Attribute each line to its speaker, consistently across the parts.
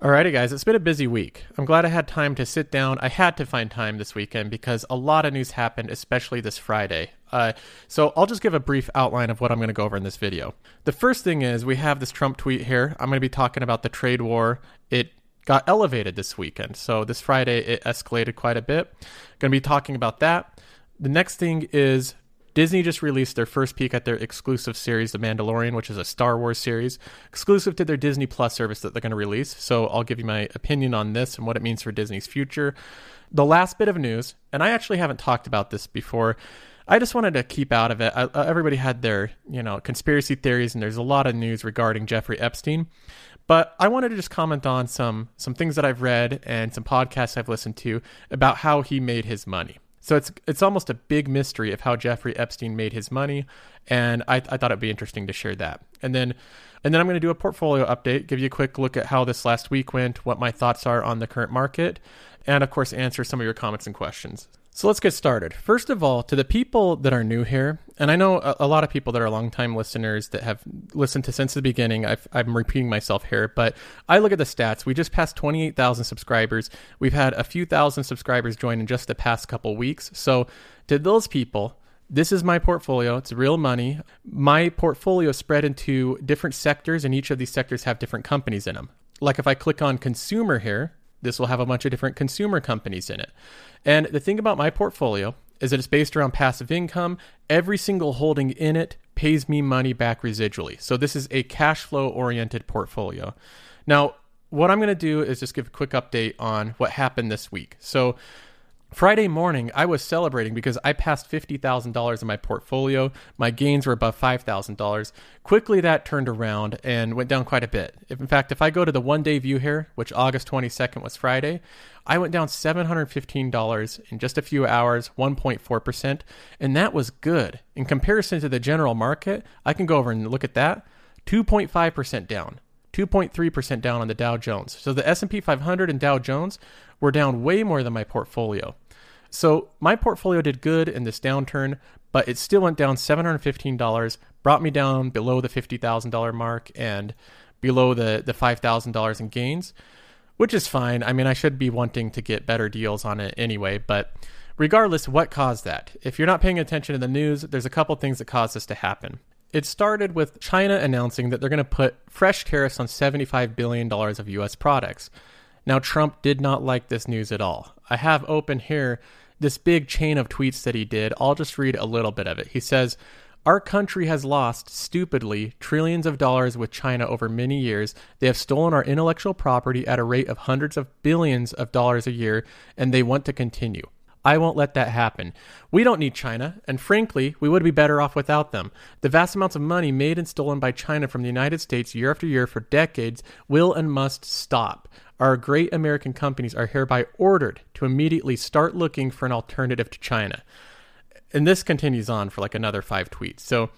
Speaker 1: Alrighty, guys, it's been a busy week. I'm glad I had time to sit down. I had to find time this weekend because a lot of news happened, especially this Friday. Uh, so I'll just give a brief outline of what I'm going to go over in this video. The first thing is we have this Trump tweet here. I'm going to be talking about the trade war. It got elevated this weekend. So this Friday, it escalated quite a bit. Going to be talking about that. The next thing is Disney just released their first peek at their exclusive series, The Mandalorian, which is a Star Wars series, exclusive to their Disney Plus service that they're going to release. So I'll give you my opinion on this and what it means for Disney's future. The last bit of news, and I actually haven't talked about this before. I just wanted to keep out of it. I, uh, everybody had their, you know, conspiracy theories, and there's a lot of news regarding Jeffrey Epstein. But I wanted to just comment on some some things that I've read and some podcasts I've listened to about how he made his money. So it's it's almost a big mystery of how Jeffrey Epstein made his money, and I, I thought it'd be interesting to share that. And then and then I'm going to do a portfolio update, give you a quick look at how this last week went, what my thoughts are on the current market, and of course answer some of your comments and questions. So let's get started. First of all, to the people that are new here, and I know a, a lot of people that are longtime listeners that have listened to since the beginning. i am repeating myself here, but I look at the stats. We just passed 28,000 subscribers. We've had a few thousand subscribers join in just the past couple weeks. So to those people, this is my portfolio. It's real money. My portfolio is spread into different sectors, and each of these sectors have different companies in them. Like if I click on consumer here, this will have a bunch of different consumer companies in it. And the thing about my portfolio is that it's based around passive income. Every single holding in it pays me money back residually. So this is a cash flow oriented portfolio. Now, what I'm going to do is just give a quick update on what happened this week. So Friday morning, I was celebrating because I passed $50,000 in my portfolio. My gains were above $5,000. Quickly, that turned around and went down quite a bit. If, in fact, if I go to the one day view here, which August 22nd was Friday, I went down $715 in just a few hours, 1.4%. And that was good. In comparison to the general market, I can go over and look at that 2.5% down. 2.3% down on the Dow Jones. So the S&P 500 and Dow Jones were down way more than my portfolio. So my portfolio did good in this downturn, but it still went down $715, brought me down below the $50,000 mark and below the, the $5,000 in gains, which is fine. I mean, I should be wanting to get better deals on it anyway, but regardless, what caused that? If you're not paying attention to the news, there's a couple things that caused this to happen. It started with China announcing that they're going to put fresh tariffs on $75 billion of US products. Now, Trump did not like this news at all. I have open here this big chain of tweets that he did. I'll just read a little bit of it. He says, our country has lost, stupidly, trillions of dollars with China over many years. They have stolen our intellectual property at a rate of hundreds of billions of dollars a year, and they want to continue. I won't let that happen. We don't need China, and frankly, we would be better off without them. The vast amounts of money made and stolen by China from the United States year after year for decades will and must stop. Our great American companies are hereby ordered to immediately start looking for an alternative to China. And this continues on for like another five tweets. So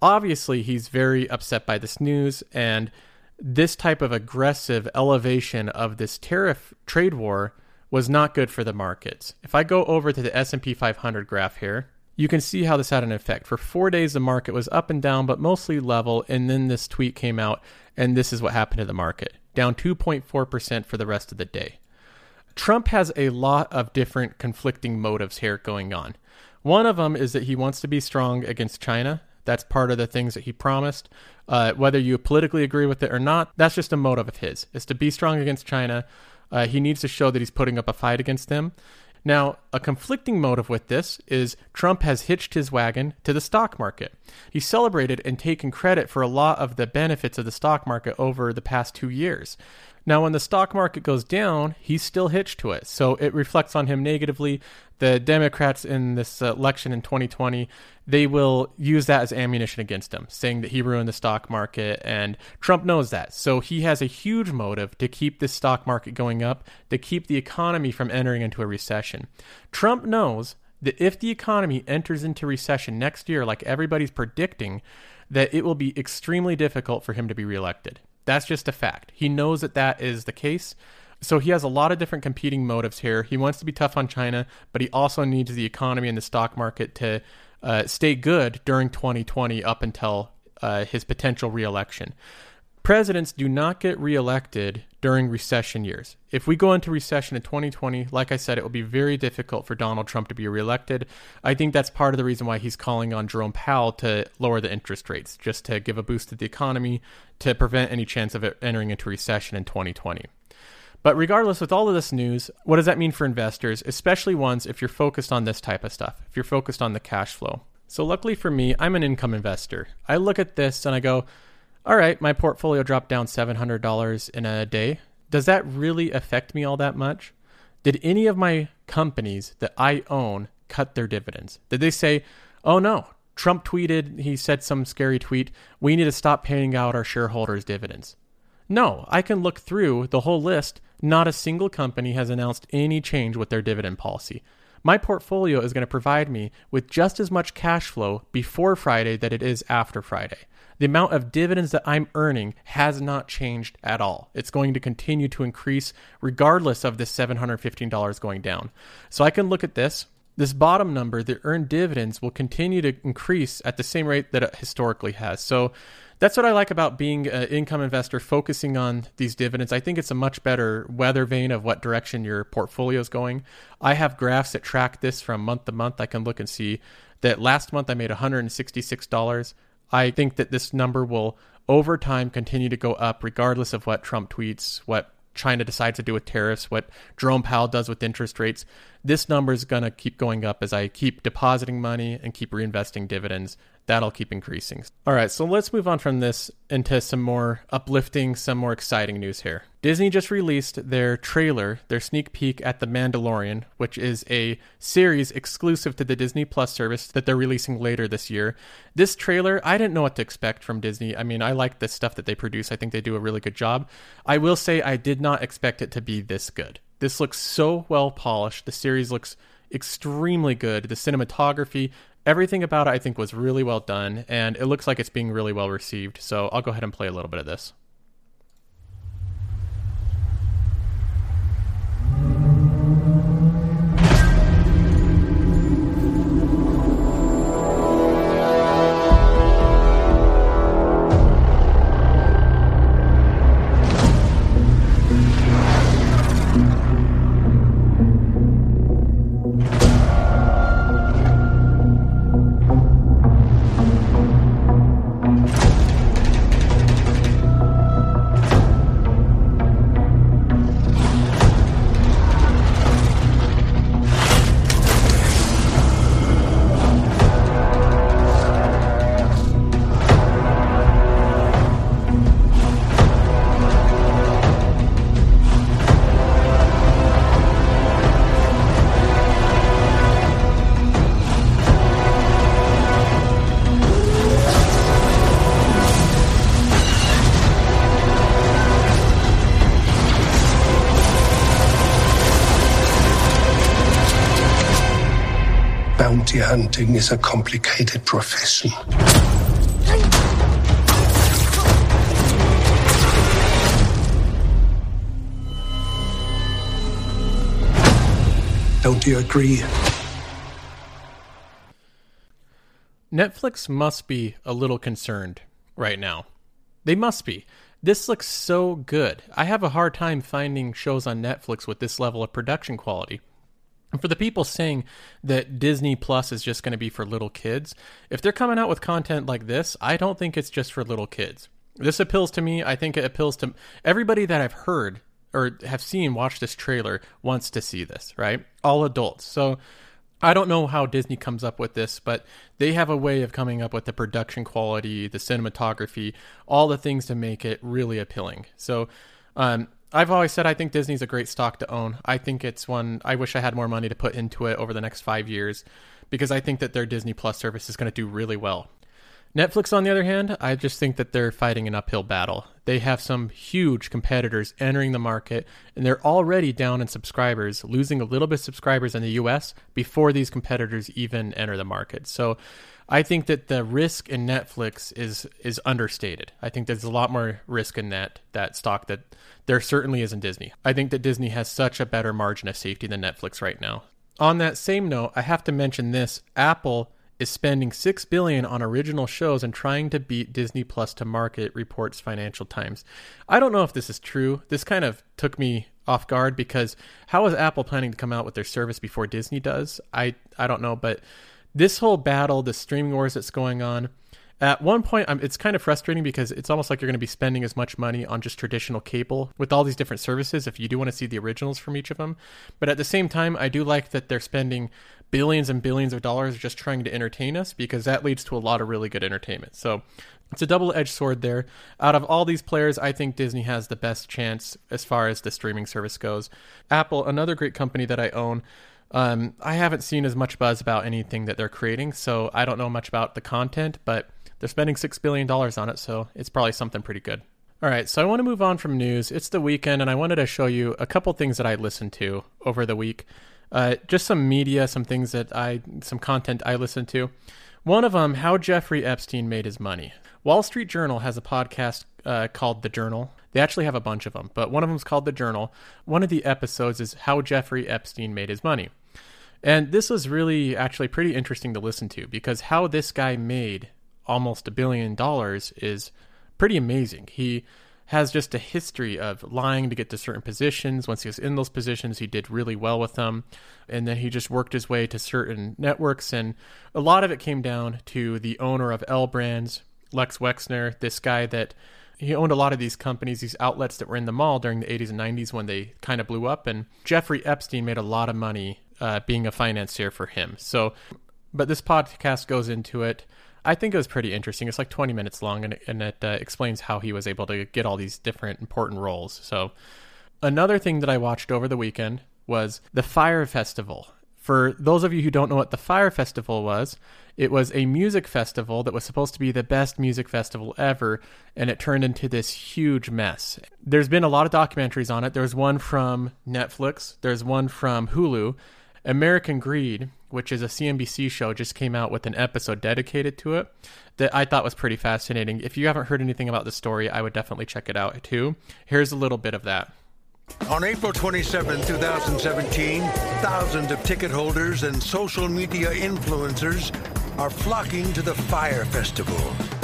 Speaker 1: obviously, he's very upset by this news and this type of aggressive elevation of this tariff trade war was not good for the markets. If I go over to the S&P 500 graph here, you can see how this had an effect. For 4 days the market was up and down but mostly level and then this tweet came out and this is what happened to the market. Down 2.4% for the rest of the day. Trump has a lot of different conflicting motives here going on. One of them is that he wants to be strong against China. That's part of the things that he promised. Uh, whether you politically agree with it or not, that's just a motive of his, is to be strong against China. Uh, he needs to show that he's putting up a fight against them. Now, a conflicting motive with this is Trump has hitched his wagon to the stock market. He celebrated and taken credit for a lot of the benefits of the stock market over the past two years. Now, when the stock market goes down, he's still hitched to it, so it reflects on him negatively. The Democrats in this uh, election in 2020, they will use that as ammunition against him, saying that he ruined the stock market. And Trump knows that. So he has a huge motive to keep the stock market going up, to keep the economy from entering into a recession. Trump knows that if the economy enters into recession next year, like everybody's predicting, that it will be extremely difficult for him to be reelected. That's just a fact. He knows that that is the case. So he has a lot of different competing motives here. He wants to be tough on China, but he also needs the economy and the stock market to uh, stay good during 2020 up until uh, his potential reelection. Presidents do not get reelected during recession years. If we go into recession in 2020, like I said, it will be very difficult for Donald Trump to be reelected. I think that's part of the reason why he's calling on Jerome Powell to lower the interest rates, just to give a boost to the economy to prevent any chance of it entering into recession in 2020. But regardless, with all of this news, what does that mean for investors, especially ones if you're focused on this type of stuff, if you're focused on the cash flow? So, luckily for me, I'm an income investor. I look at this and I go, all right, my portfolio dropped down $700 in a day. Does that really affect me all that much? Did any of my companies that I own cut their dividends? Did they say, oh no, Trump tweeted, he said some scary tweet, we need to stop paying out our shareholders' dividends? No, I can look through the whole list. Not a single company has announced any change with their dividend policy. My portfolio is going to provide me with just as much cash flow before Friday that it is after Friday. The amount of dividends that I'm earning has not changed at all. It's going to continue to increase regardless of this $715 going down. So I can look at this. This bottom number, the earned dividends, will continue to increase at the same rate that it historically has. So that's what I like about being an income investor, focusing on these dividends. I think it's a much better weather vane of what direction your portfolio is going. I have graphs that track this from month to month. I can look and see that last month I made $166. I think that this number will over time continue to go up regardless of what Trump tweets, what China decides to do with tariffs, what Jerome Powell does with interest rates. This number is going to keep going up as I keep depositing money and keep reinvesting dividends that'll keep increasing. All right, so let's move on from this into some more uplifting, some more exciting news here. Disney just released their trailer, their sneak peek at The Mandalorian, which is a series exclusive to the Disney Plus service that they're releasing later this year. This trailer, I didn't know what to expect from Disney. I mean, I like the stuff that they produce, I think they do a really good job. I will say, I did not expect it to be this good. This looks so well polished. The series looks extremely good. The cinematography, everything about it I think was really well done, and it looks like it's being really well received. So I'll go ahead and play a little bit of this.
Speaker 2: Bounty hunting is a complicated profession. Don't you agree?
Speaker 1: Netflix must be a little concerned right now. They must be. This looks so good. I have a hard time finding shows on Netflix with this level of production quality. And for the people saying that Disney Plus is just going to be for little kids, if they're coming out with content like this, I don't think it's just for little kids. This appeals to me. I think it appeals to everybody that I've heard or have seen watch this trailer wants to see this, right? All adults. So I don't know how Disney comes up with this, but they have a way of coming up with the production quality, the cinematography, all the things to make it really appealing. So um, I've always said I think Disney's a great stock to own. I think it's one I wish I had more money to put into it over the next five years because I think that their Disney Plus service is going to do really well. Netflix, on the other hand, I just think that they're fighting an uphill battle. They have some huge competitors entering the market, and they're already down in subscribers, losing a little bit of subscribers in the US before these competitors even enter the market. So I think that the risk in Netflix is is understated. I think there's a lot more risk in that that stock that there certainly is in Disney. I think that Disney has such a better margin of safety than Netflix right now. On that same note, I have to mention this: Apple is spending 6 billion on original shows and trying to beat Disney Plus to market reports Financial Times. I don't know if this is true. This kind of took me off guard because how is Apple planning to come out with their service before Disney does? I I don't know, but this whole battle, the streaming wars that's going on, at one point, um, it's kind of frustrating because it's almost like you're going to be spending as much money on just traditional cable with all these different services if you do want to see the originals from each of them. But at the same time, I do like that they're spending billions and billions of dollars just trying to entertain us because that leads to a lot of really good entertainment. So it's a double edged sword there. Out of all these players, I think Disney has the best chance as far as the streaming service goes. Apple, another great company that I own, um, I haven't seen as much buzz about anything that they're creating, so I don't know much about the content, but they're spending $6 billion on it, so it's probably something pretty good. All right, so I want to move on from news. It's the weekend, and I wanted to show you a couple things that I listened to over the week. Uh, just some media, some things that I, some content I listen to. One of them, how Jeffrey Epstein made his money. Wall Street Journal has a podcast uh, called The Journal. They actually have a bunch of them, but one of them is called The Journal. One of the episodes is how Jeffrey Epstein made his money. And this was really actually pretty interesting to listen to because how this guy made almost a billion dollars is pretty amazing. He has just a history of lying to get to certain positions. Once he was in those positions, he did really well with them. And then he just worked his way to certain networks. And a lot of it came down to the owner of L Brands, Lex Wexner, this guy that he owned a lot of these companies, these outlets that were in the mall during the 80s and 90s when they kind of blew up. And Jeffrey Epstein made a lot of money uh, being a financier for him. So, but this podcast goes into it. I think it was pretty interesting. It's like 20 minutes long, and it, and it uh, explains how he was able to get all these different important roles. So, another thing that I watched over the weekend was the Fyre Festival. For those of you who don't know what the Fyre Festival was, it was a music festival that was supposed to be the best music festival ever, and it turned into this huge mess. There's been a lot of documentaries on it. There's one from Netflix, there's one from Hulu. American Greed, which is a CNBC show, just came out with an episode dedicated to it that I thought was pretty fascinating. If you haven't heard anything about the story, I would definitely check it out too. Here's a little bit of that.
Speaker 3: On April 27, 2017, thousands of ticket holders and social media influencers are flocking to the Fyre Festival,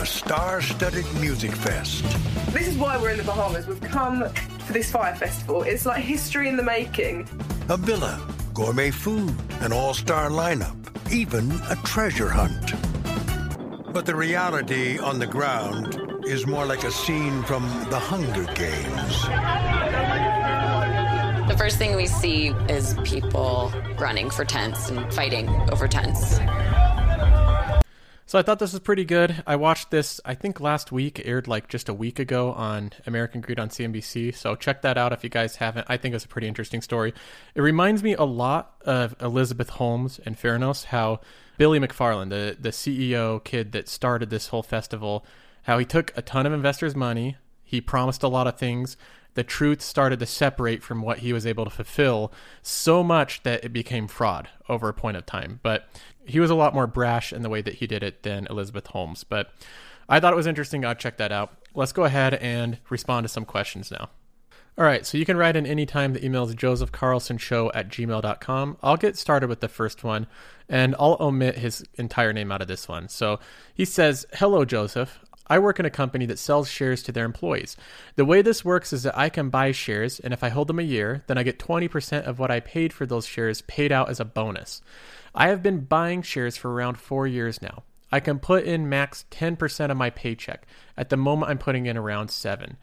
Speaker 3: a star studded music fest.
Speaker 4: This is why we're in the Bahamas. We've come for this Fyre Festival. It's like history in the making.
Speaker 3: A villa gourmet food, an all star lineup, even a treasure hunt. But the reality on the ground is more like a scene from the Hunger Games.
Speaker 5: The first thing we see is people running for tents and fighting over tents.
Speaker 1: So I thought this was pretty good. I watched this, I think last week, aired like just a week ago on American Greed on CNBC. So check that out if you guys haven't. I think it's a pretty interesting story. It reminds me a lot of Elizabeth Holmes and Theranos, how Billy McFarland, the, the CEO kid that started this whole festival, how he took a ton of investors' money. He promised a lot of things. The truth started to separate from what he was able to fulfill so much that it became fraud over a point of time. But he was a lot more brash in the way that he did it than Elizabeth Holmes. But I thought it was interesting. I'll check that out. Let's go ahead and respond to some questions now. All right, so you can write in anytime. The email is josephcarlsonshow at gmail.com. I'll get started with the first one, and I'll omit his entire name out of this one. So he says, Hello, Joseph. I work in a company that sells shares to their employees. The way this works is that I can buy shares, and if I hold them a year, then I get 20% of what I paid for those shares paid out as a bonus. I have been buying shares for around four years now. I can put in max 10% of my paycheck. At the moment, I'm putting in around 7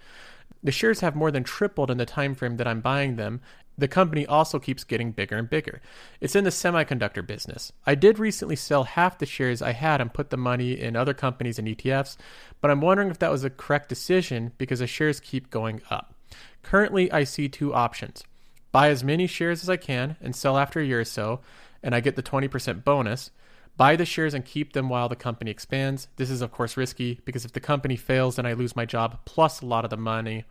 Speaker 1: The shares have more than tripled in the time frame that I'm buying them. The company also keeps getting bigger and bigger. It's in the semiconductor business. I did recently sell half the shares I had and put the money in other companies and ETFs, but I'm wondering if that was a correct decision because the shares keep going up. Currently, I see two options buy as many shares as I can and sell after a year or so, and I get the 20% bonus. Buy the shares and keep them while the company expands. This is, of course, risky because if the company fails, then I lose my job plus a lot of the money.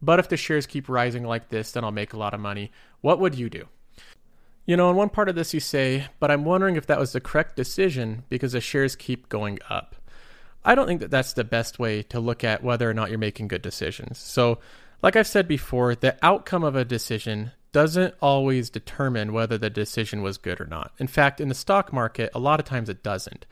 Speaker 1: But if the shares keep rising like this, then I'll make a lot of money. What would you do? You know, in one part of this, you say, but I'm wondering if that was the correct decision because the shares keep going up. I don't think that that's the best way to look at whether or not you're making good decisions. So, like I've said before, the outcome of a decision doesn't always determine whether the decision was good or not. In fact, in the stock market, a lot of times it doesn't.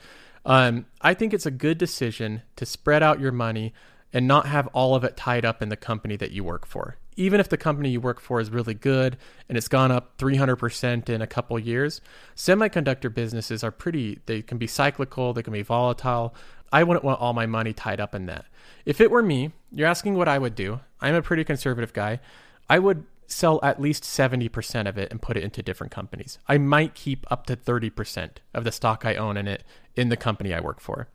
Speaker 1: Um, I think it's a good decision to spread out your money and not have all of it tied up in the company that you work for. Even if the company you work for is really good and it's gone up 300% in a couple years, semiconductor businesses are pretty, they can be cyclical, they can be volatile. I wouldn't want all my money tied up in that. If it were me, you're asking what I would do. I'm a pretty conservative guy. I would sell at least 70% of it and put it into different companies. I might keep up to 30% of the stock I own in it in the company I work for.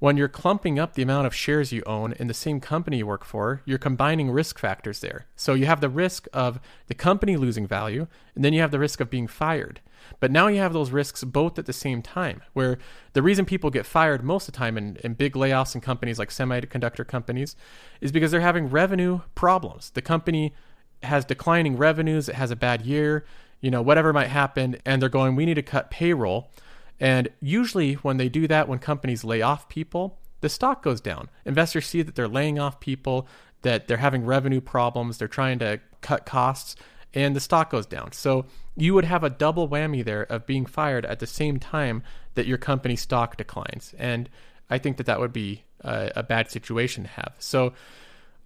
Speaker 1: When you're clumping up the amount of shares you own in the same company you work for, you're combining risk factors there. So you have the risk of the company losing value, and then you have the risk of being fired. But now you have those risks both at the same time, where the reason people get fired most of the time in, in big layoffs in companies like semiconductor companies is because they're having revenue problems. The company has declining revenues, it has a bad year, you know, whatever might happen, and they're going, we need to cut payroll. And usually, when they do that, when companies lay off people, the stock goes down. Investors see that they're laying off people, that they're having revenue problems, they're trying to cut costs, and the stock goes down. So you would have a double whammy there of being fired at the same time that your company stock declines. And I think that that would be a, a bad situation to have. So,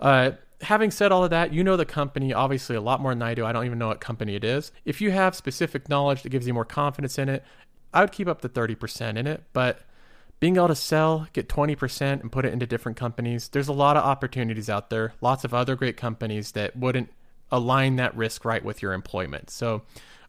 Speaker 1: uh, having said all of that, you know the company obviously a lot more than I do. I don't even know what company it is. If you have specific knowledge that gives you more confidence in it, I would keep up the 30% in it, but being able to sell, get 20% and put it into different companies, there's a lot of opportunities out there, lots of other great companies that wouldn't align that risk right with your employment. So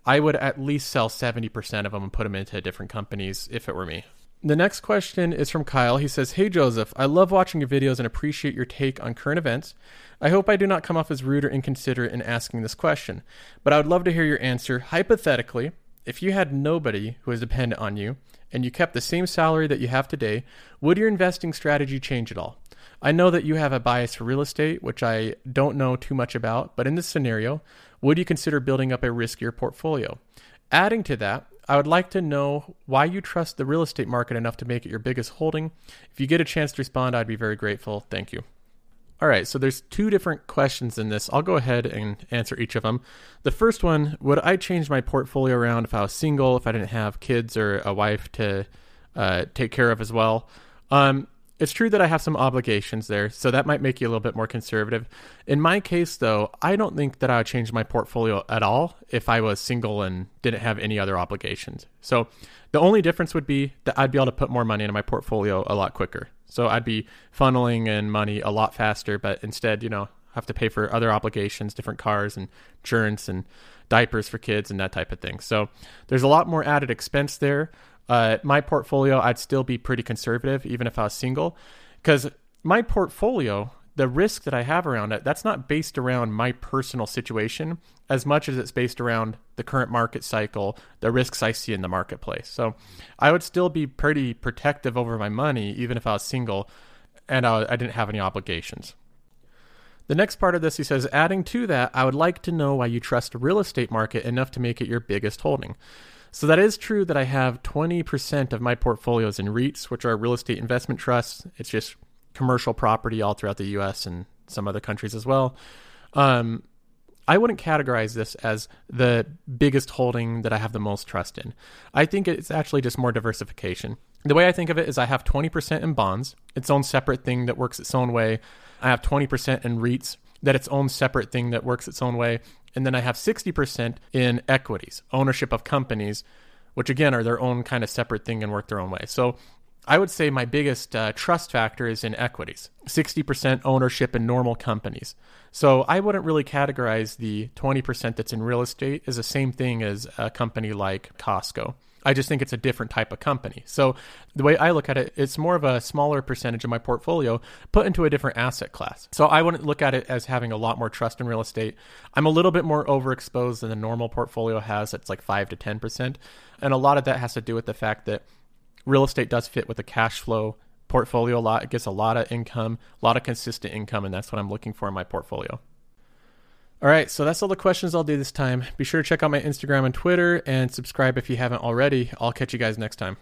Speaker 1: I would at least sell 70% of them and put them into different companies if it were me. The next question is from Kyle. He says, Hey Joseph, I love watching your videos and appreciate your take on current events. I hope I do not come off as rude or inconsiderate in asking this question, but I would love to hear your answer. Hypothetically, if you had nobody who was dependent on you and you kept the same salary that you have today, would your investing strategy change at all? I know that you have a bias for real estate, which I don't know too much about, but in this scenario, would you consider building up a riskier portfolio? Adding to that, I would like to know why you trust the real estate market enough to make it your biggest holding. If you get a chance to respond, I'd be very grateful. Thank you. All right, so there's two different questions in this. I'll go ahead and answer each of them. The first one, would I change my portfolio around if I was single, if I didn't have kids or a wife to uh, take care of as well? Um, it's true that I have some obligations there, so that might make you a little bit more conservative. In my case, though, I don't think that I would change my portfolio at all if I was single and didn't have any other obligations. So the only difference would be that I'd be able to put more money into my portfolio a lot quicker. So I'd be funneling in money a lot faster, but instead, you know, have to pay for other obligations, different cars and insurance and diapers for kids and that type of thing. So there's a lot more added expense there uh, my portfolio, I'd still be pretty conservative, even if I was single, because my portfolio, the risk that I have around it, that's not based around my personal situation as much as it's based around the current market cycle, the risks I see in the marketplace. So I would still be pretty protective over my money, even if I was single and I, I didn't have any obligations. The next part of this, he says, adding to that, I would like to know why you trust real estate market enough to make it your biggest holding. So that is true that I have 20% of my portfolios in REITs, which are real estate investment trusts. It's just commercial property all throughout the US and some other countries as well. Um, I wouldn't categorize this as the biggest holding that I have the most trust in. I think it's actually just more diversification. The way I think of it is I have 20% in bonds, its own separate thing that works its own way. I have 20% in REITs, that its own separate thing that works its own way. And then I have 60% in equities, ownership of companies, which again are their own kind of separate thing and work their own way. So I would say my biggest uh, trust factor is in equities, 60% ownership in normal companies. So I wouldn't really categorize the 20% that's in real estate as the same thing as a company like Costco. I just think it's a different type of company. So the way I look at it, it's more of a smaller percentage of my portfolio put into a different asset class. So I wouldn't look at it as having a lot more trust in real estate. I'm a little bit more overexposed than the normal portfolio has. It's like 5 to 10%. And a lot of that has to do with the fact that real estate does fit with a cash flow portfolio a lot. It gets a lot of income, a lot of consistent income, and that's what I'm looking for in my portfolio. All right, so that's all the questions I'll do this time. Be sure to check out my Instagram and Twitter and subscribe if you haven't already. I'll catch you guys next time.